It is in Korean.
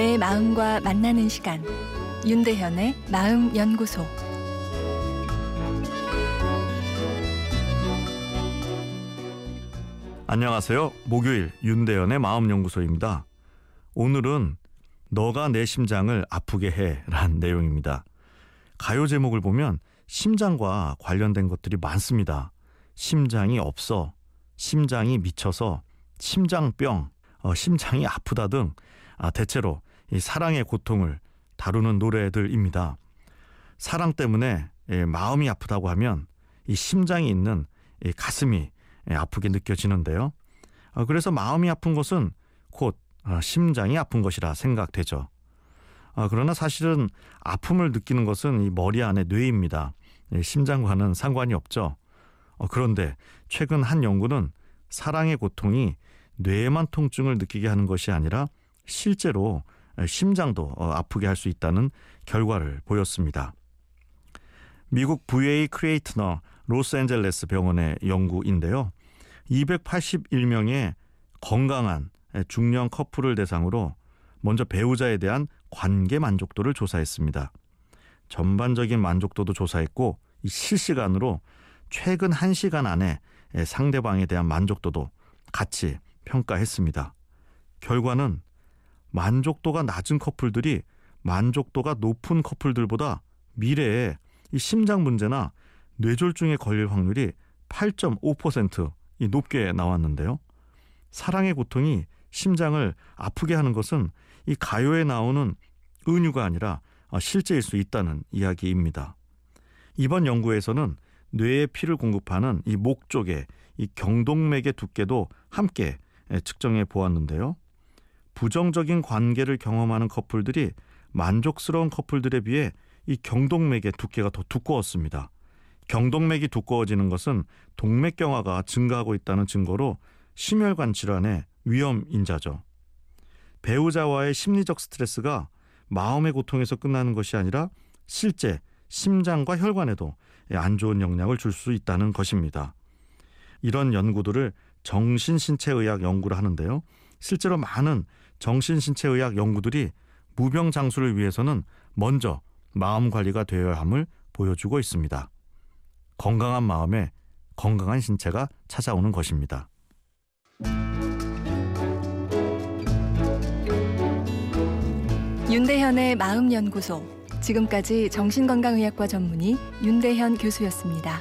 내 마음과 만나는 시간 윤대현의 마음 연구소 안녕하세요. 목요일 윤대현의 마음 연구소입니다. 오늘은 너가 내 심장을 아프게 해란 내용입니다. 가요 제목을 보면 심장과 관련된 것들이 많습니다. 심장이 없어, 심장이 미쳐서, 심장병, 어, 심장이 아프다 등 아, 대체로 이 사랑의 고통을 다루는 노래들입니다. 사랑 때문에 예, 마음이 아프다고 하면 이 심장이 있는 이 가슴이 예, 아프게 느껴지는데요. 어, 그래서 마음이 아픈 것은 곧 어, 심장이 아픈 것이라 생각되죠. 어, 그러나 사실은 아픔을 느끼는 것은 이 머리 안의 뇌입니다. 예, 심장과는 상관이 없죠. 그런데 최근 한 연구는 사랑의 고통이 뇌에만 통증을 느끼게 하는 것이 아니라 실제로 심장도 아프게 할 수 있다는 결과를 보였습니다. 미국 VA Greater 로스앤젤레스 병원의 연구인데요. 281명의 건강한 중년 커플을 대상으로 먼저 배우자에 대한 관계 만족도를 조사했습니다. 전반적인 만족도도 조사했고 실시간으로 최근 1시간 안에 상대방에 대한 만족도도 같이 평가했습니다. 결과는 만족도가 낮은 커플들이 만족도가 높은 커플들보다 미래에 이 심장 문제나 뇌졸중에 걸릴 확률이 8.5% 높게 나왔는데요. 사랑의 고통이 심장을 아프게 하는 것은 이 가요에 나오는 은유가 아니라 실제일 수 있다는 이야기입니다. 이번 연구에서는 뇌에 피를 공급하는 이 목 쪽에 이 경동맥의 두께도 함께 측정해 보았는데요. 부정적인 관계를 경험하는 커플들이 만족스러운 커플들에 비해 이 경동맥의 두께가 더 두꺼웠습니다. 경동맥이 두꺼워지는 것은 동맥경화가 증가하고 있다는 증거로 심혈관 질환의 위험 인자죠. 배우자와의 심리적 스트레스가 마음의 고통에서 끝나는 것이 아니라 실제 심장과 혈관에도 안 좋은 영향을 줄 수 있다는 것입니다. 이런 연구들을 정신신체의학 연구를 하는데요. 실제로 많은 정신신체의학 연구들이 무병 장수를 위해서는 먼저 마음 관리가 되어야 함을 보여주고 있습니다. 건강한 마음에 건강한 신체가 찾아오는 것입니다. 윤대현의 마음연구소. 지금까지 정신건강의학과 전문의 윤대현 교수였습니다.